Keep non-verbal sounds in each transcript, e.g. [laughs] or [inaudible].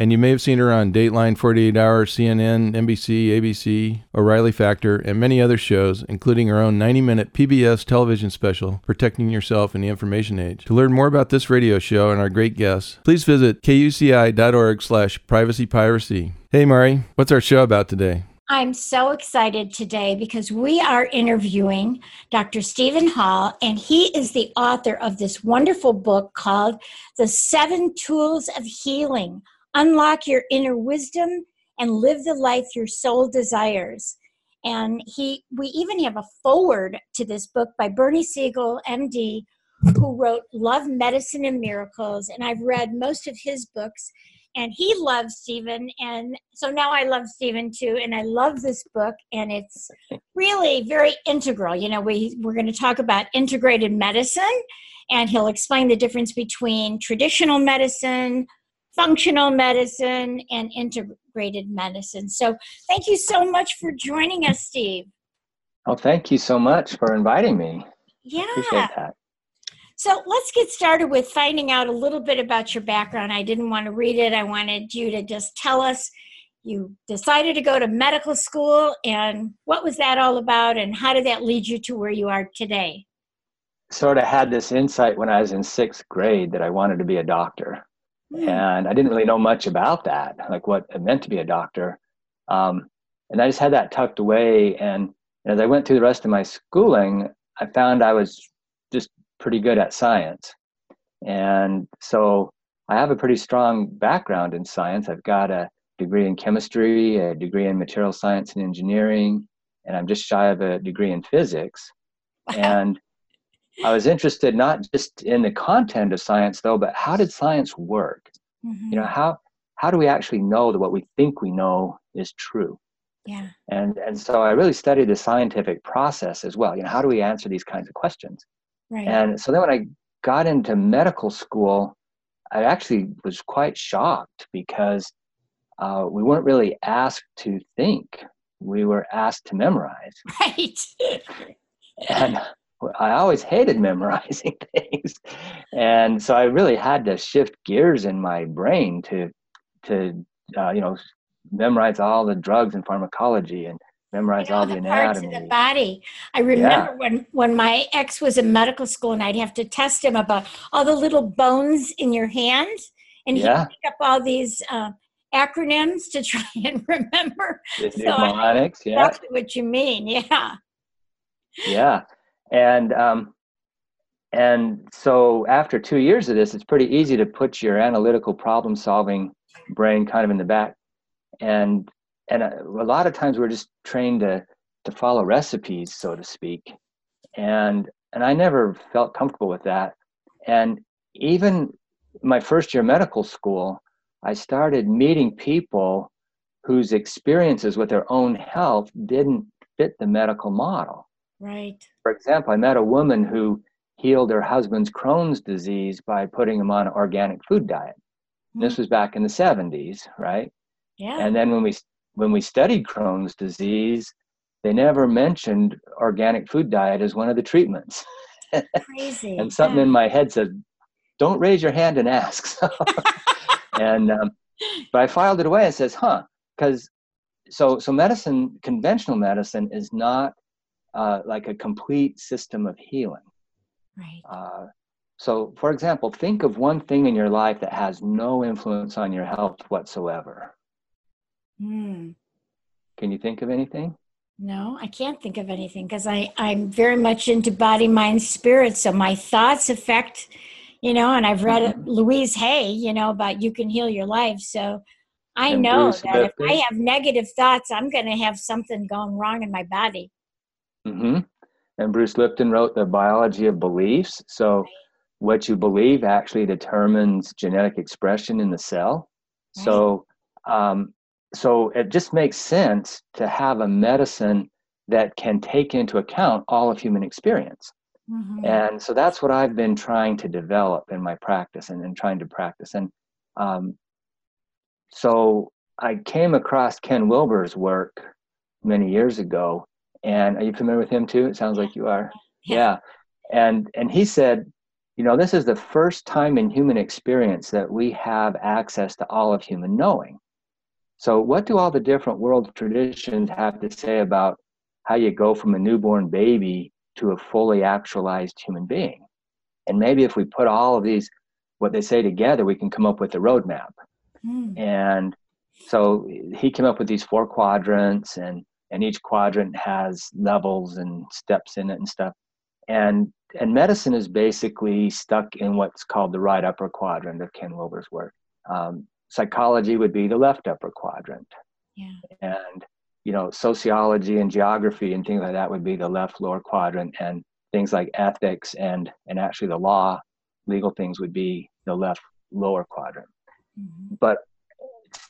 And you may have seen her on Dateline, 48 Hour, CNN, NBC, ABC, O'Reilly Factor, and many other shows, including her own 90 minute PBS television special, Protecting Yourself in the Information Age. To learn more about this radio show and our great guests, please visit kuci.org slash privacypiracy. Hey, Mari, what's our show about today? I'm so excited today because we are interviewing Dr. Stephen Hall, and he is the author of this wonderful book called The Seven Tools of Healing unlock your inner wisdom and live the life your soul desires. And he we even have a forward to this book by bernie siegel md who wrote love medicine and miracles. And i've read most of his books. And he loves stephen. And so now i love stephen too. And i love this book. And it's really very integral. You know we we're going to talk about integrated medicine. And he'll explain the difference between traditional medicine functional medicine and integrated medicine. So thank you so much for joining us, Steve. Oh, thank you so much for inviting me. Yeah. Appreciate that. So let's get started with finding out a little bit about your background. I didn't want to read it. I wanted you to just tell us you decided to go to medical school and what was that all about and how did that lead you to where you are today? Sort of had this insight when I was in sixth grade that I wanted to be a doctor. Hmm. And I didn't really know much about that, like what it meant to be a doctor. Um, and I just had that tucked away. And as I went through the rest of my schooling, I found I was just pretty good at science. And so I have a pretty strong background in science. I've got a degree in chemistry, a degree in material science and engineering, and I'm just shy of a degree in physics. And I was interested not just in the content of science though, but how did science work? Mm-hmm. You know, how how do we actually know that what we think we know is true? Yeah. And and so I really studied the scientific process as well. You know, how do we answer these kinds of questions? Right. And so then when I got into medical school, I actually was quite shocked because uh, we weren't really asked to think; we were asked to memorize. [laughs] Right. and I always hated [laughs] memorizing [laughs] things, and so I really had to shift gears in my brain to to uh, you know memorize all the drugs and pharmacology and memorize you know, all the, the anatomy. Parts of the body. I remember yeah. when when my ex was in medical school, and I'd have to test him about all the little bones in your hand, and he'd pick up all these. Uh, acronyms to [laughs] try and remember. The so mnemonics, yeah. Exactly what you mean, yeah. Yeah, and um, and so after two years of this, it's pretty easy to put your analytical problem solving brain kind of in the back. And and a, a lot of times we're just trained to to follow recipes, so to speak. And and I never felt comfortable with that. And even my first year medical school, I started meeting people whose experiences with their own health didn't fit the medical model. Right. For example, I met a woman who healed her husband's Crohn's disease by putting him on an organic food diet. Mm-hmm. This was back in the 70s, right? Yeah. And then when we when we studied Crohn's disease, they never mentioned organic food diet as one of the treatments. Crazy. [laughs] and something yeah. in my head said, "Don't raise your hand and ask." [laughs] and um, but I filed it away and says, "Huh?" Because so so medicine, conventional medicine, is not uh, like a complete system of healing. Right. Uh, so, for example, think of one thing in your life that has no influence on your health whatsoever. Mm. Can you think of anything? No, I can't think of anything because I I'm very much into body, mind, spirit. So my thoughts affect, you know, and I've read mm-hmm. Louise Hay, you know, about you can heal your life. So I and know Bruce that if I have negative thoughts, I'm going to have something going wrong in my body. Mm-hmm. And Bruce Lipton wrote The Biology of Beliefs. So, what you believe actually determines genetic expression in the cell. Right. So, um, so it just makes sense to have a medicine that can take into account all of human experience. Mm-hmm. And so that's what I've been trying to develop in my practice and, and trying to practice. And um, so I came across Ken Wilber's work many years ago. And are you familiar with him too? It sounds like you are. Yeah. And and he said, you know, this is the first time in human experience that we have access to all of human knowing. So what do all the different world traditions have to say about how you go from a newborn baby to a fully actualized human being? And maybe if we put all of these what they say together, we can come up with a roadmap. Mm. And so he came up with these four quadrants, and and each quadrant has levels and steps in it and stuff. And and medicine is basically stuck in what's called the right upper quadrant of Ken Wilber's work. Um, psychology would be the left upper quadrant. Yeah. And you know, sociology and geography and things like that would be the left lower quadrant, and things like ethics and and actually the law, legal things would be the left lower quadrant. Mm-hmm. But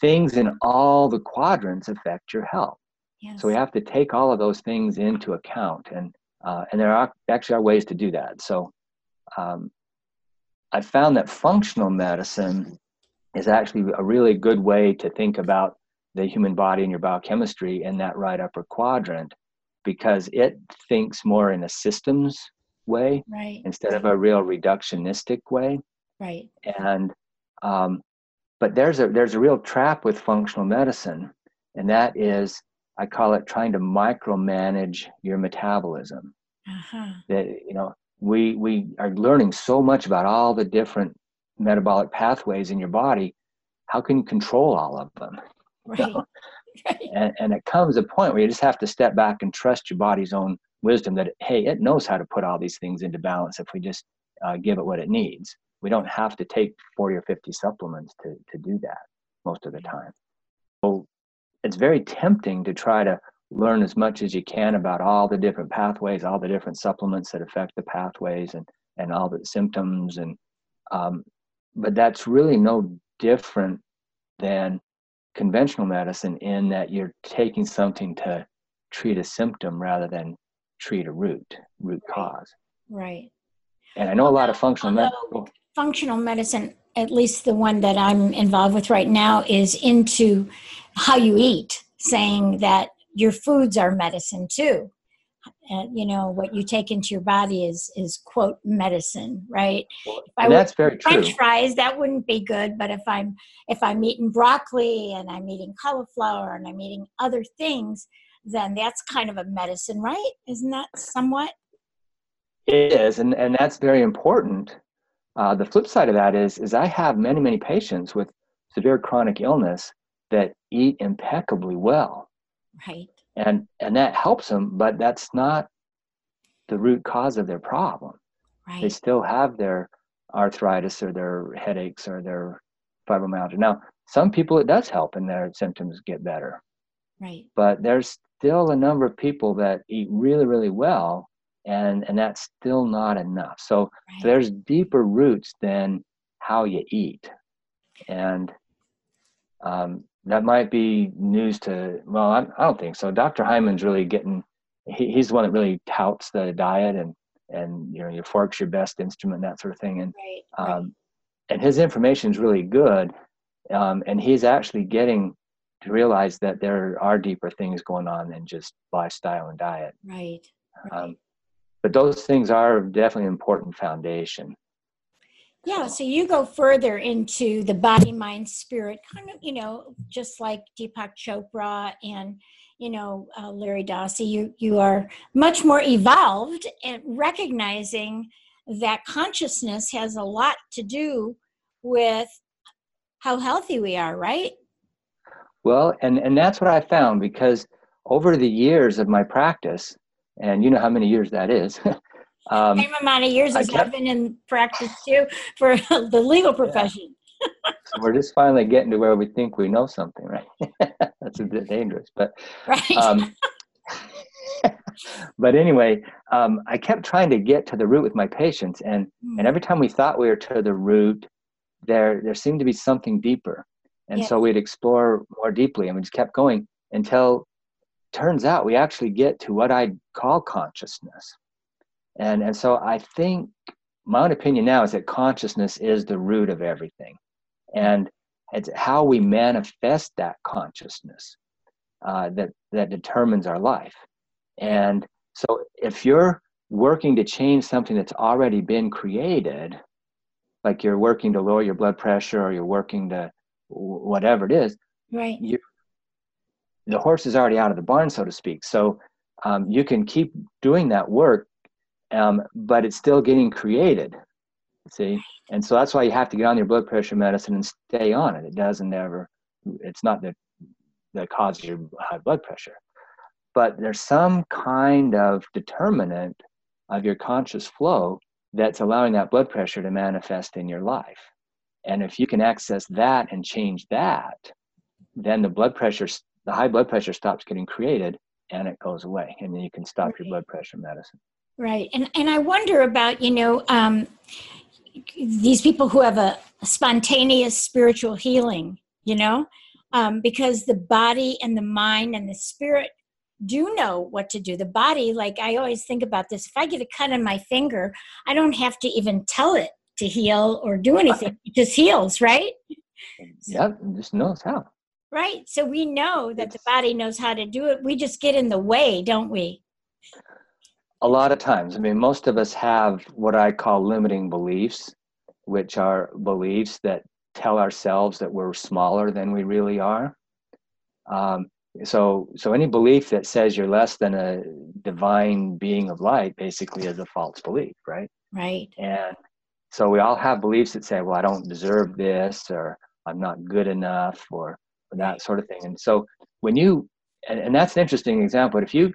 things in all the quadrants affect your health. Yes. So we have to take all of those things into account, and uh, and there are actually are ways to do that. So um, I found that functional medicine is actually a really good way to think about the human body and your biochemistry in that right upper quadrant because it thinks more in a systems way right. instead of a real reductionistic way. Right. And um, but there's a there's a real trap with functional medicine, and that is I call it trying to micromanage your metabolism. Uh-huh. That you know we we are learning so much about all the different metabolic pathways in your body. How can you control all of them? Right. You know? [laughs] right. And, and it comes a point where you just have to step back and trust your body's own wisdom that hey, it knows how to put all these things into balance if we just uh, give it what it needs we don't have to take 40 or 50 supplements to, to do that most of the time. So it's very tempting to try to learn as much as you can about all the different pathways, all the different supplements that affect the pathways and, and all the symptoms. And, um, but that's really no different than conventional medicine in that you're taking something to treat a symptom rather than treat a root, root cause. Right. And I know a lot of functional medicine functional medicine, at least the one that I'm involved with right now, is into how you eat, saying that your foods are medicine too. And you know what you take into your body is is quote medicine, right? Well, if I that's very French true. fries, that wouldn't be good. But if I'm if I'm eating broccoli and I'm eating cauliflower and I'm eating other things, then that's kind of a medicine, right? Isn't that somewhat? It is, and and that's very important uh, the flip side of that is, is I have many, many patients with severe chronic illness that eat impeccably well. Right. And and that helps them, but that's not the root cause of their problem. Right. They still have their arthritis or their headaches or their fibromyalgia. Now, some people it does help and their symptoms get better. Right. But there's still a number of people that eat really, really well and and that's still not enough so, right. so there's deeper roots than how you eat and um, that might be news to well I, I, don't think so dr hyman's really getting he, he's the one that really touts the diet and and you know your fork's your best instrument that sort of thing and right, right. Um, and his information is really good um, and he's actually getting to realize that there are deeper things going on than just lifestyle and diet right, right. Um, but those things are definitely an important foundation. Yeah so you go further into the body mind spirit kind of you know just like deepak chopra and you know uh, larry dossey you you are much more evolved and recognizing that consciousness has a lot to do with how healthy we are right? Well and and that's what i found because over the years of my practice, and you know how many years that is. [laughs] um, Same amount of years as kept, I've been in practice too for [laughs] the legal profession. Yeah. [laughs] so we're just finally getting to where we think we know something, right? That's a bit dangerous, but right. Um, but anyway, um, I kept trying to get to the root with my patients, and mm. and every time we thought we were to the root, there there seemed to be something deeper, and yeah. so we'd explore more deeply, and we just kept going until turns out we actually get to what I call consciousness, and and so I think my own opinion now is that consciousness is the root of everything, and it's how we manifest that consciousness uh, that that determines our life. And so if you're working to change something that's already been created, like you're working to lower your blood pressure or you're working to whatever it is, right? You, the horse is already out of the barn, so to speak. So um, you can keep doing that work, um, but it's still getting created. See, and so that's why you have to get on your blood pressure medicine and stay on it. It doesn't ever. It's not the that causes your high blood pressure but there's some kind of determinant of your conscious flow that's allowing that blood pressure to manifest in your life. And if you can access that and change that, then the blood pressure, the high blood pressure stops getting created and it goes away. And then you can stop your blood pressure medicine. Right. And, and I wonder about, you know, um, these people who have a, spontaneous spiritual healing, you know, um, because the body and the mind and the spirit do know what to do. The body, like I always think about this, if I get a cut on my finger, I don't have to even tell it to heal or do anything. It just heals, right? Yeah, just knows how. Right. So we know that the body knows how to do it. We just get in the way, don't we? A lot of times. I mean, most of us have what I call limiting beliefs, which are beliefs that tell ourselves that we're smaller than we really are. Um, so so any belief that says you're less than a divine being of light basically is a false belief right right and so we all have beliefs that say well i don't deserve this or i'm not good enough or, or that sort of thing and so when you and, and that's an interesting example but if you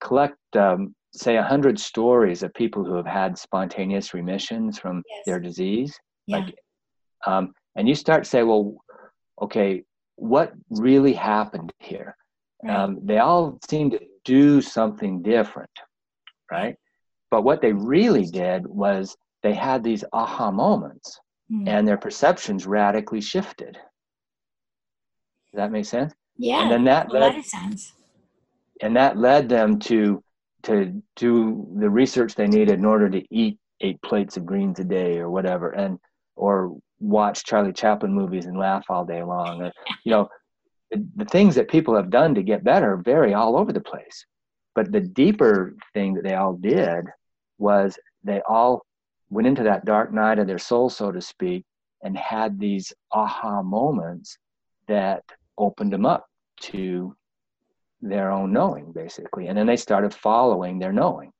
collect um, say 100 stories of people who have had spontaneous remissions from yes. their disease yeah. like um, and you start to say well okay what really happened here. Um, they all seem to do something different, right? But what they really did was they had these aha moments mm. and their perceptions radically shifted. Does that make sense? Yeah. And then that led, sense. And that led them to to do the research they needed in order to eat eight plates of greens a day or whatever and or watch Charlie Chaplin movies and laugh all day long. Or, you know, the, the things that people have done to get better vary all over the place. But the deeper thing that they all did was they all went into that dark night of their soul, so to speak, and had these aha moments that opened them up to their own knowing, basically. And then they started following their knowing.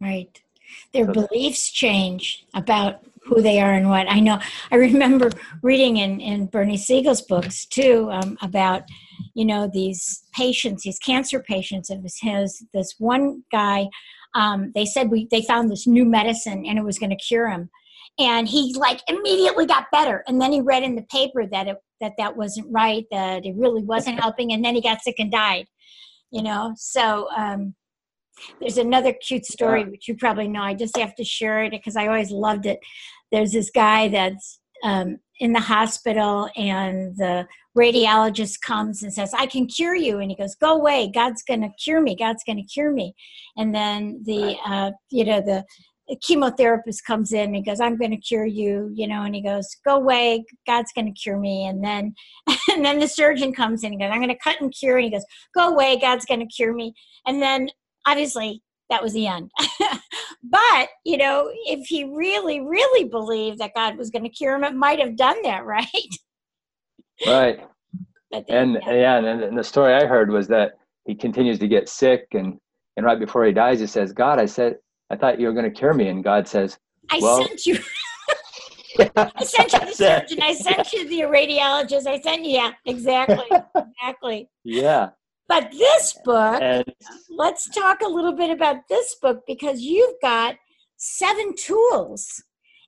Right. Their so beliefs change about who they are and what. I know. I remember reading in in Bernie Siegel's books too um, about you know these patients, these cancer patients. It was his this one guy. Um, they said we they found this new medicine and it was going to cure him, and he like immediately got better. And then he read in the paper that it that that wasn't right, that it really wasn't [laughs] helping, and then he got sick and died. You know, so um, there's another cute story, which you probably know. I just have to share it because I always loved it. There's this guy that's um, in the hospital, and the radiologist comes and says, I can cure you. And he goes, Go away. God's going to cure me. God's going to cure me. And then the, uh, you know, the, chemotherapist comes in and goes i'm going to cure you you know and he goes go away god's going to cure me and then [laughs] and then the surgeon comes in and goes i'm going to cut and cure and he goes go away god's going to cure me and then obviously that was the end. [laughs] but, you know, if he really, really believed that God was going to cure him, it might have done that, [laughs] right? Right. and yeah, yeah and, and the story I heard was that he continues to get sick and and right before he dies he says, God, I said I thought you were going to cure me and God says, I well, sent you [laughs] I sent you the surgeon. I sent you the radiologist. I sent you, yeah, exactly, exactly. Yeah, But this book, And let's talk a little bit about this book because you've got seven tools.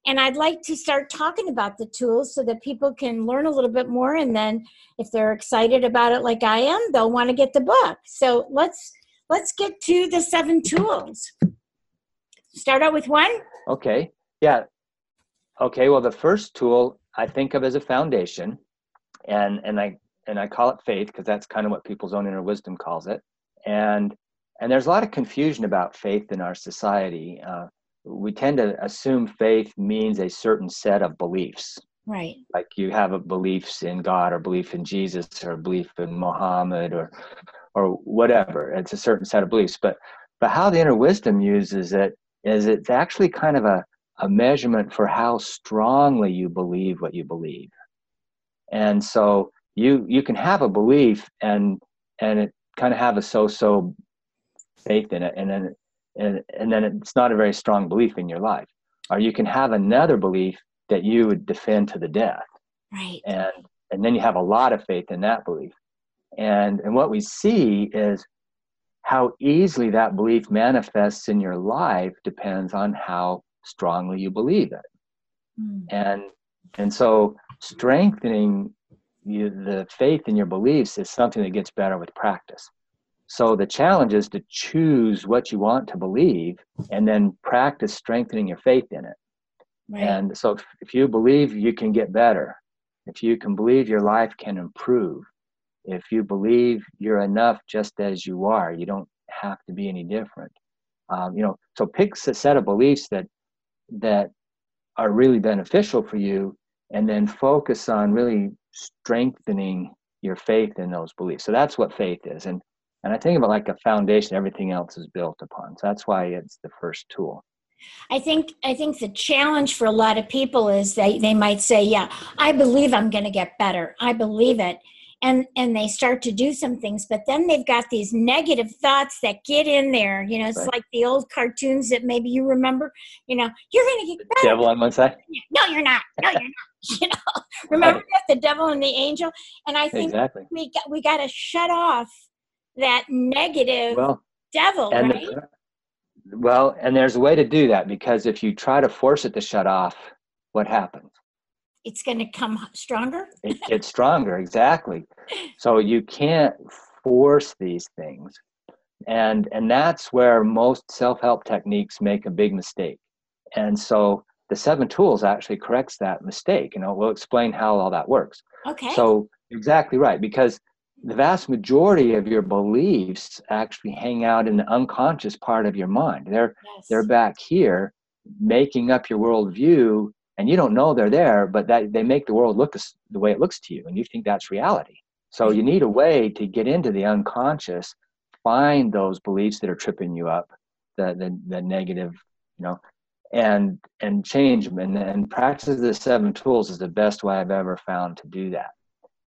And I'd like to start talking about the tools so that people can learn a little bit more. And then if they're excited about it like I am, they'll want to get the book. So let's let's get to the seven tools. Start out with one. Okay. Yeah. Okay. Well, the first tool I think of as a foundation, and and I and I call it faith because that's kind of what people's own inner wisdom calls it. And and there's a lot of confusion about faith in our society. Uh, we tend to assume faith means a certain set of beliefs. Right. Like you have a beliefs in God or belief in Jesus or belief in Muhammad or or whatever. It's a certain set of beliefs. But but how the inner wisdom uses it is it's actually kind of a, a measurement for how strongly you believe what you believe. And so you you can have a belief and and it kind of have a so-so faith in it and then and, and then it's not a very strong belief in your life or you can have another belief that you would defend to the death Right. and and then you have a lot of faith in that belief and and what we see is how easily that belief manifests in your life depends on how strongly you believe it Mm. and and so strengthening you, the faith in your beliefs is something that gets better with practice so the challenge is to choose what you want to believe and then practice strengthening your faith in it Right. and so if, if you believe you can get better, if you can believe your life can improve, if you believe you're enough just as you are, you don't have to be any different. Um, you know, so pick a set of beliefs that that are really beneficial for you, and then focus on really strengthening your faith in those beliefs. So that's what faith is, and and I think about like a foundation, everything else is built upon. So that's why it's the first tool. I think I think the challenge for a lot of people is they they might say, "Yeah, I believe I'm going to get better. I believe it." And and they start to do some things, but then they've got these negative thoughts that get in there. You know, it's Right. like the old cartoons that maybe you remember. You know, you're going to get better. Devil on one side. No, you're not. No, you're not. [laughs] You know, [laughs] remember that the devil and the angel. And I think Exactly. we got we got to shut off that negative Well, devil, and right? the- well and there's a way to do that because if you try to force it to shut off what happens it's going to come stronger. it gets stronger exactly so you can't force these things and and that's where most self-help techniques make a big mistake and so the seven tools actually corrects that mistake and we'll explain how all that works Okay. so exactly right, because the vast majority of your beliefs actually hang out in the unconscious part of your mind. They're yes. they're back here, making up your worldview, and you don't know they're there, but that they make the world look the way it looks to you, and you think that's reality. So you need a way to get into the unconscious, find those beliefs that are tripping you up, the the, the negative, you know, and and change them. And and practice the seven tools is the best way I've ever found to do that.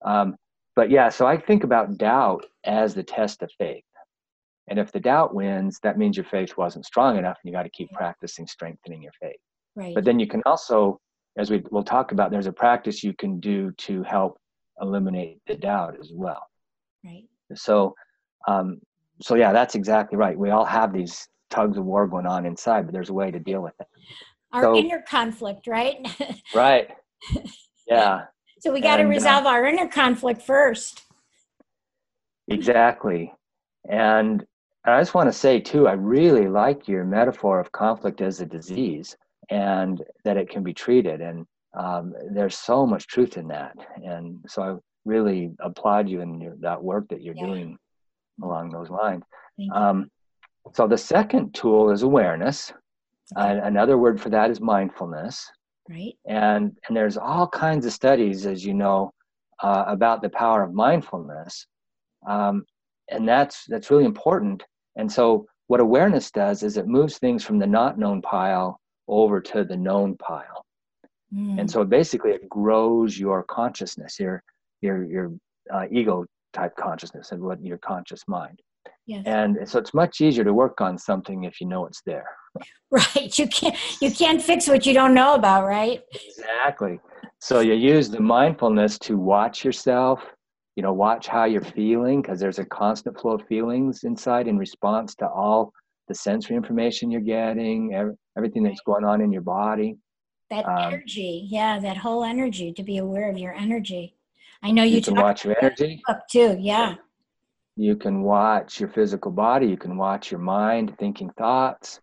Um, but yeah, so I think about doubt as the test of faith. And if the doubt wins, that means your faith wasn't strong enough, and you got to keep practicing strengthening your faith. right. But then you can also, as we will talk about, there's a practice you can do to help eliminate the doubt as well. right. So, um, so yeah, that's exactly right. We all have these tugs of war going on inside, but there's a way to deal with it. Our So- inner conflict, right? [laughs] Right. Yeah. so we got to uh, resolve our inner conflict first. Exactly. And I just want to say, too, I really like your metaphor of conflict as a disease and that it can be treated. And um, there's so much truth in that. And so I really applaud you in your, that work that you're Yeah. doing along those lines. Um, so the second tool is awareness. Okay. Uh, another word for that is mindfulness right. and and there's all kinds of studies as you know uh, about the power of mindfulness um, and that's that's really important and so what awareness does is it moves things from the not known pile over to the known pile Mm, and so basically it grows your consciousness your your your uh, ego type consciousness and what your conscious mind yes. and so it's much easier to work on something if you know it's there [laughs] right. You can't you can't fix what you don't know about, right? Exactly. So you use the mindfulness to watch yourself, you know watch how you're feeling because there's a constant flow of feelings inside in response to all the sensory information you're getting everything that's going on in your body that um, energy yeah that whole energy to be aware of your energy. I know you, you can watch your energy. up too yeah. You can watch your physical body you can watch your mind thinking thoughts.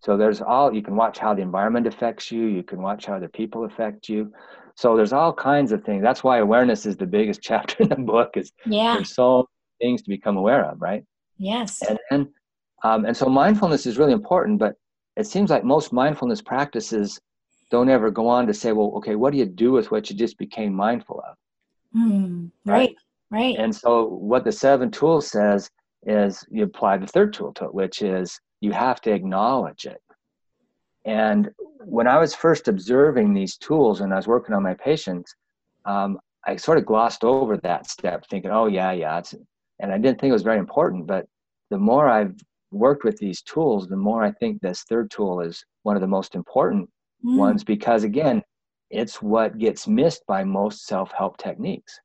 So there's all you can watch how the environment affects you you can watch how other people affect you. So there's all kinds of things. That's why awareness is the biggest [laughs] chapter in the book is yeah. there's so things to become aware of right? Yes. And then um, and so mindfulness is really important but it seems like most mindfulness practices don't ever go on to say well okay what do you do with what you just became mindful of? Mm, right? right and so what the seven tools says is you apply the third tool to it which is you have to acknowledge it. And when I was first observing these tools and I was working on my patients, um, I sort of glossed over that step, thinking, "Oh yeah, yeah," and I didn't think it was very important. But the more I've worked with these tools, the more I think this third tool is one of the most important mm. ones because, again, it's what gets missed by most self-help techniques.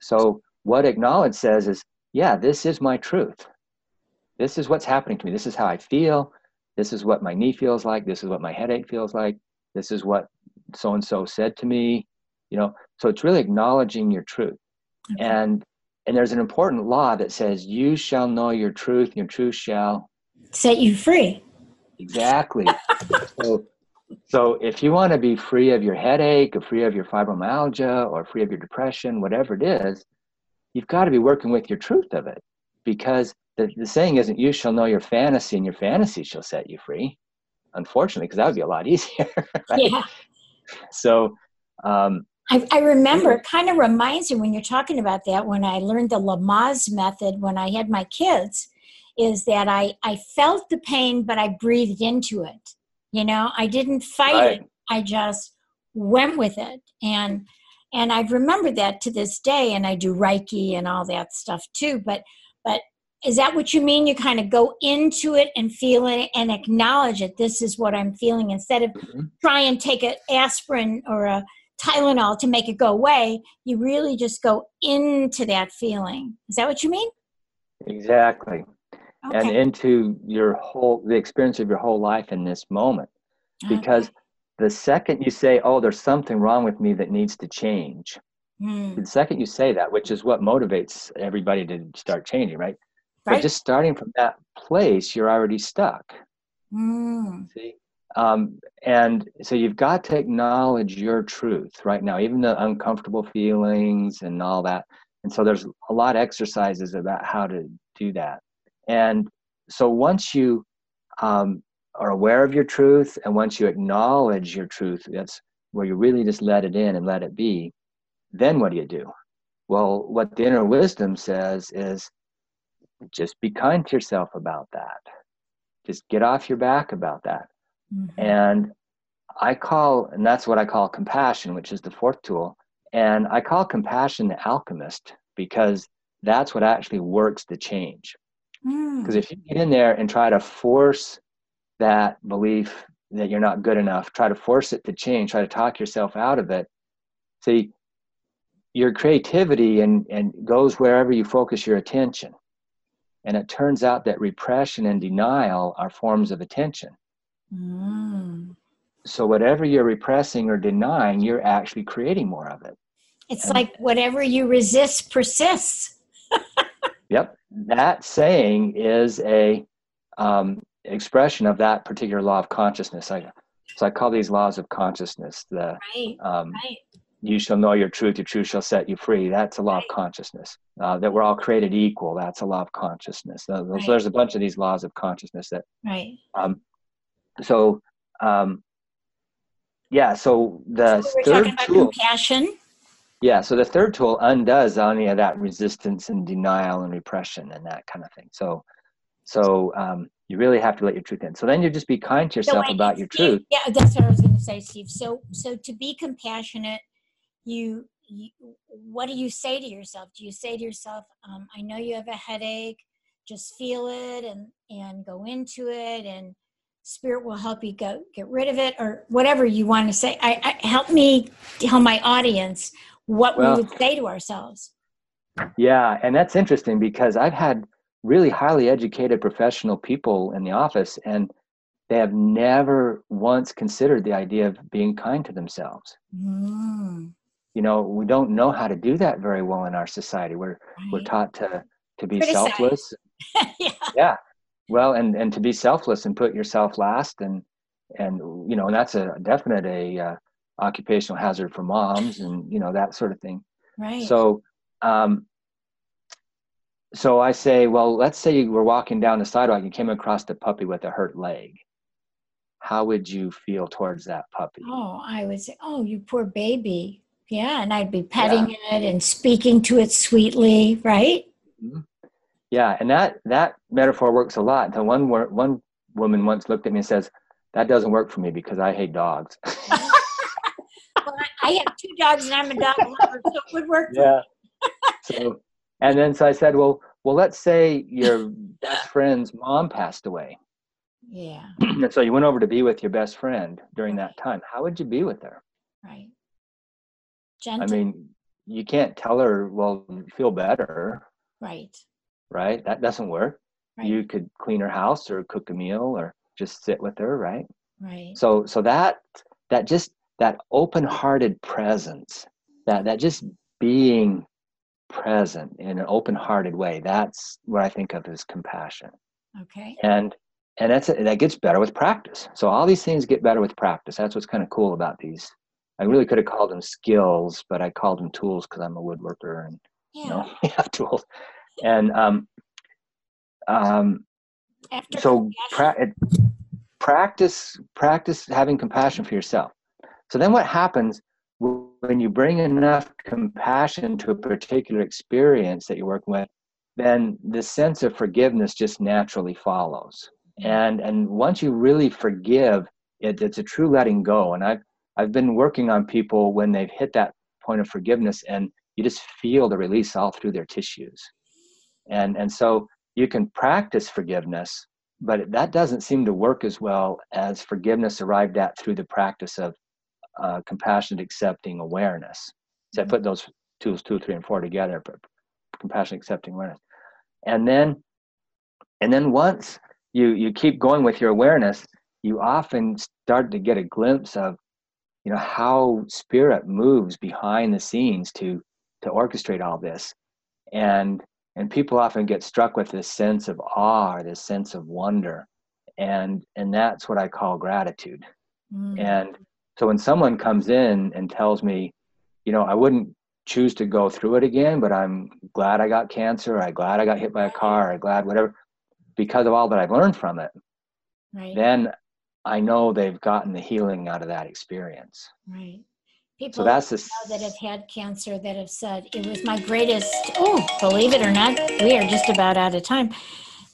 So what acknowledge says is, "Yeah, this is my truth. This is what's happening to me. This is how I feel this is what my knee feels like this is what my headache feels like this is what so and so said to me you know so it's really acknowledging your truth okay. and and there's an important law that says you shall know your truth your truth shall set you free. Exactly. [laughs] So so if you want to be free of your headache or free of your fibromyalgia or free of your depression whatever it is you've got to be working with your truth of it. Because the, the saying isn't you shall know your fantasy and your fantasy shall set you free. Unfortunately because that would be a lot [laughs] easier right? yeah. So um, I, I remember it kind of reminds me when you're talking about that when i learned the lamaze method when i had my kids is that i i felt the pain but i breathed into it you know i didn't fight right. it i just went with it and and I've remembered that to this day and i do reiki and all that stuff too but but is that what you mean you kind of go into it and feel it and acknowledge it this is what i'm feeling instead of mm-hmm. try and take an aspirin or a tylenol to make it go away you really just go into that feeling is that what you mean exactly okay. and into your whole the experience of your whole life in this moment because okay. the second you say oh there's something wrong with me that needs to change mm. the second you say that which is what motivates everybody to start changing right Right. But just starting from that place, you're already stuck. Mm. See? Um, and so you've got to acknowledge your truth right now, even the uncomfortable feelings and all that. And so there's a lot of exercises about how to do that. And so once you um, are aware of your truth and once you acknowledge your truth, that's where you really just let it in and let it be. Then what do you do? Well, what the inner wisdom says is just be kind to yourself about that. Just get off your back about that. Mm-hmm. And I call, and that's what I call compassion, which is the fourth tool. And I call compassion the alchemist because that's what actually works the change. Because mm. if you get in there and try to force that belief that you're not good enough, try to force it to change, try to talk yourself out of it, see, your creativity and, and goes wherever you focus your attention. And it turns out that repression and denial are forms of attention. Mm. So, whatever you're repressing or denying, you're actually creating more of it. It's and, like whatever you resist persists. [laughs] yep. That saying is a um, expression of that particular law of consciousness. I, so I call these laws of consciousness the right, um, right you shall know your truth, your truth shall set you free. That's a law of consciousness. Uh, that we're all created equal. That's a law of consciousness. Right. So there's a bunch of these laws of consciousness that. Right. Um, so, um, yeah. So the so third tool. Compassion. Yeah. So the third tool undoes any of that resistance and denial and repression and that kind of thing. So, so um, you really have to let your truth in. So then you just be kind to yourself so about your truth. Yeah, that's what I was going to say, Steve. So, so to be compassionate you, you what do you say to yourself do you say to yourself um, i know you have a headache just feel it and and go into it and spirit will help you go get rid of it or whatever you want to say i, I help me tell my audience what well, we would say to ourselves Yeah, and that's interesting because I've had really highly educated professional people in the office and they have never once considered the idea of being kind to themselves. Mm. You know, we don't know how to do that very well in our society. We're right. we're taught to to be Criticize. selfless. [laughs] yeah. yeah. Well, and and to be selfless and put yourself last and and you know, and that's a definite a uh, occupational hazard for moms and you know that sort of thing. Right. So um so I say, well, let's say you were walking down the sidewalk and came across a puppy with a hurt leg. How would you feel towards that puppy? Oh, I would say, oh, you poor baby. Yeah, and I'd be petting yeah. it and speaking to it sweetly, right? Mm-hmm. Yeah, and that that metaphor works a lot. The one one woman once looked at me and says, "That doesn't work for me because I hate dogs." [laughs] well, I have two dogs and I'm a dog lover, so it would work. yeah. [laughs] so and then so I said, well, well, let's say your best friend's mom passed away. Yeah. [clears throat] and so you went over to be with your best friend during that time. How would you be with her? Right. Gentle. I mean, you can't tell her, well, feel better. Right. Right. That doesn't work. Right. You could clean her house or cook a meal or just sit with her. Right. Right. So, so that, that just, that open-hearted presence, that, that just being present in an open-hearted way that's what i think of as compassion okay and and that's that gets better with practice so all these things get better with practice that's what's kind of cool about these i really could have called them skills but i called them tools because i'm a woodworker and yeah. you know [laughs] we have tools and um um After so pra- practice practice having compassion for yourself so then what happens when you bring enough compassion to a particular experience that you're working with, then the sense of forgiveness just naturally follows. And and once you really forgive, it, it's a true letting go. And I've I've been working on people when they've hit that point of forgiveness, and you just feel the release all through their tissues. And and so you can practice forgiveness, but that doesn't seem to work as well as forgiveness arrived at through the practice of uh, compassionate accepting awareness. So I mm-hmm. put those tools two, three, and four together. Compassionate accepting awareness, and then, and then once you you keep going with your awareness, you often start to get a glimpse of, you know, how spirit moves behind the scenes to to orchestrate all this, and and people often get struck with this sense of awe or this sense of wonder, and and that's what I call gratitude, mm. and so when someone comes in and tells me, you know, I wouldn't choose to go through it again, but I'm glad I got cancer, I'm glad I got hit by a car, I'm glad whatever, because of all that I've learned from it, right. then I know they've gotten the healing out of that experience. Right. People so that's the, that have had cancer that have said it was my greatest. Oh, believe it or not, we are just about out of time.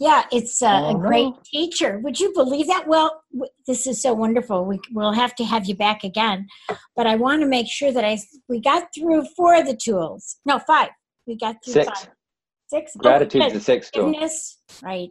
Yeah, it's uh, a great teacher. Would you believe that? Well, w- this is so wonderful. We, we'll have to have you back again, but I want to make sure that I we got through four of the tools. No, five. We got through six. five. Six. Gratitude oh, is the sixth tool. Right.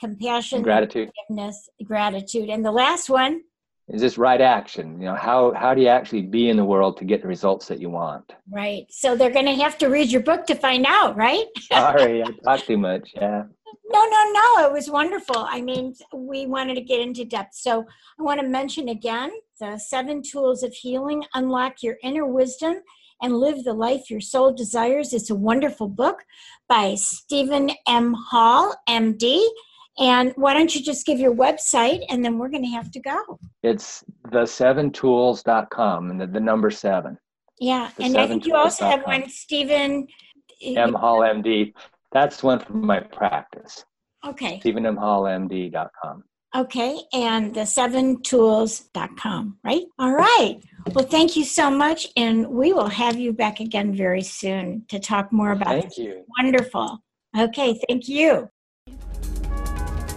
Compassion. And gratitude. Forgiveness. Gratitude. And the last one is this right action you know how how do you actually be in the world to get the results that you want right so they're going to have to read your book to find out right [laughs] sorry i talked too much yeah no, no, no. It was wonderful. I mean, we wanted to get into depth. So I want to mention again the seven tools of healing unlock your inner wisdom and live the life your soul desires. It's a wonderful book by Stephen M. Hall, MD. And why don't you just give your website and then we're going to have to go. It's the7tools.com and the, the number seven. Yeah. The and I think you also have one, Stephen. M. Hall, MD. That's one from my practice. Okay. StephenMHallMD.com. Okay, and the seven tools.com, right? All right. Well, thank you so much, and we will have you back again very soon to talk more about Thank this. you. Wonderful. Okay, thank you.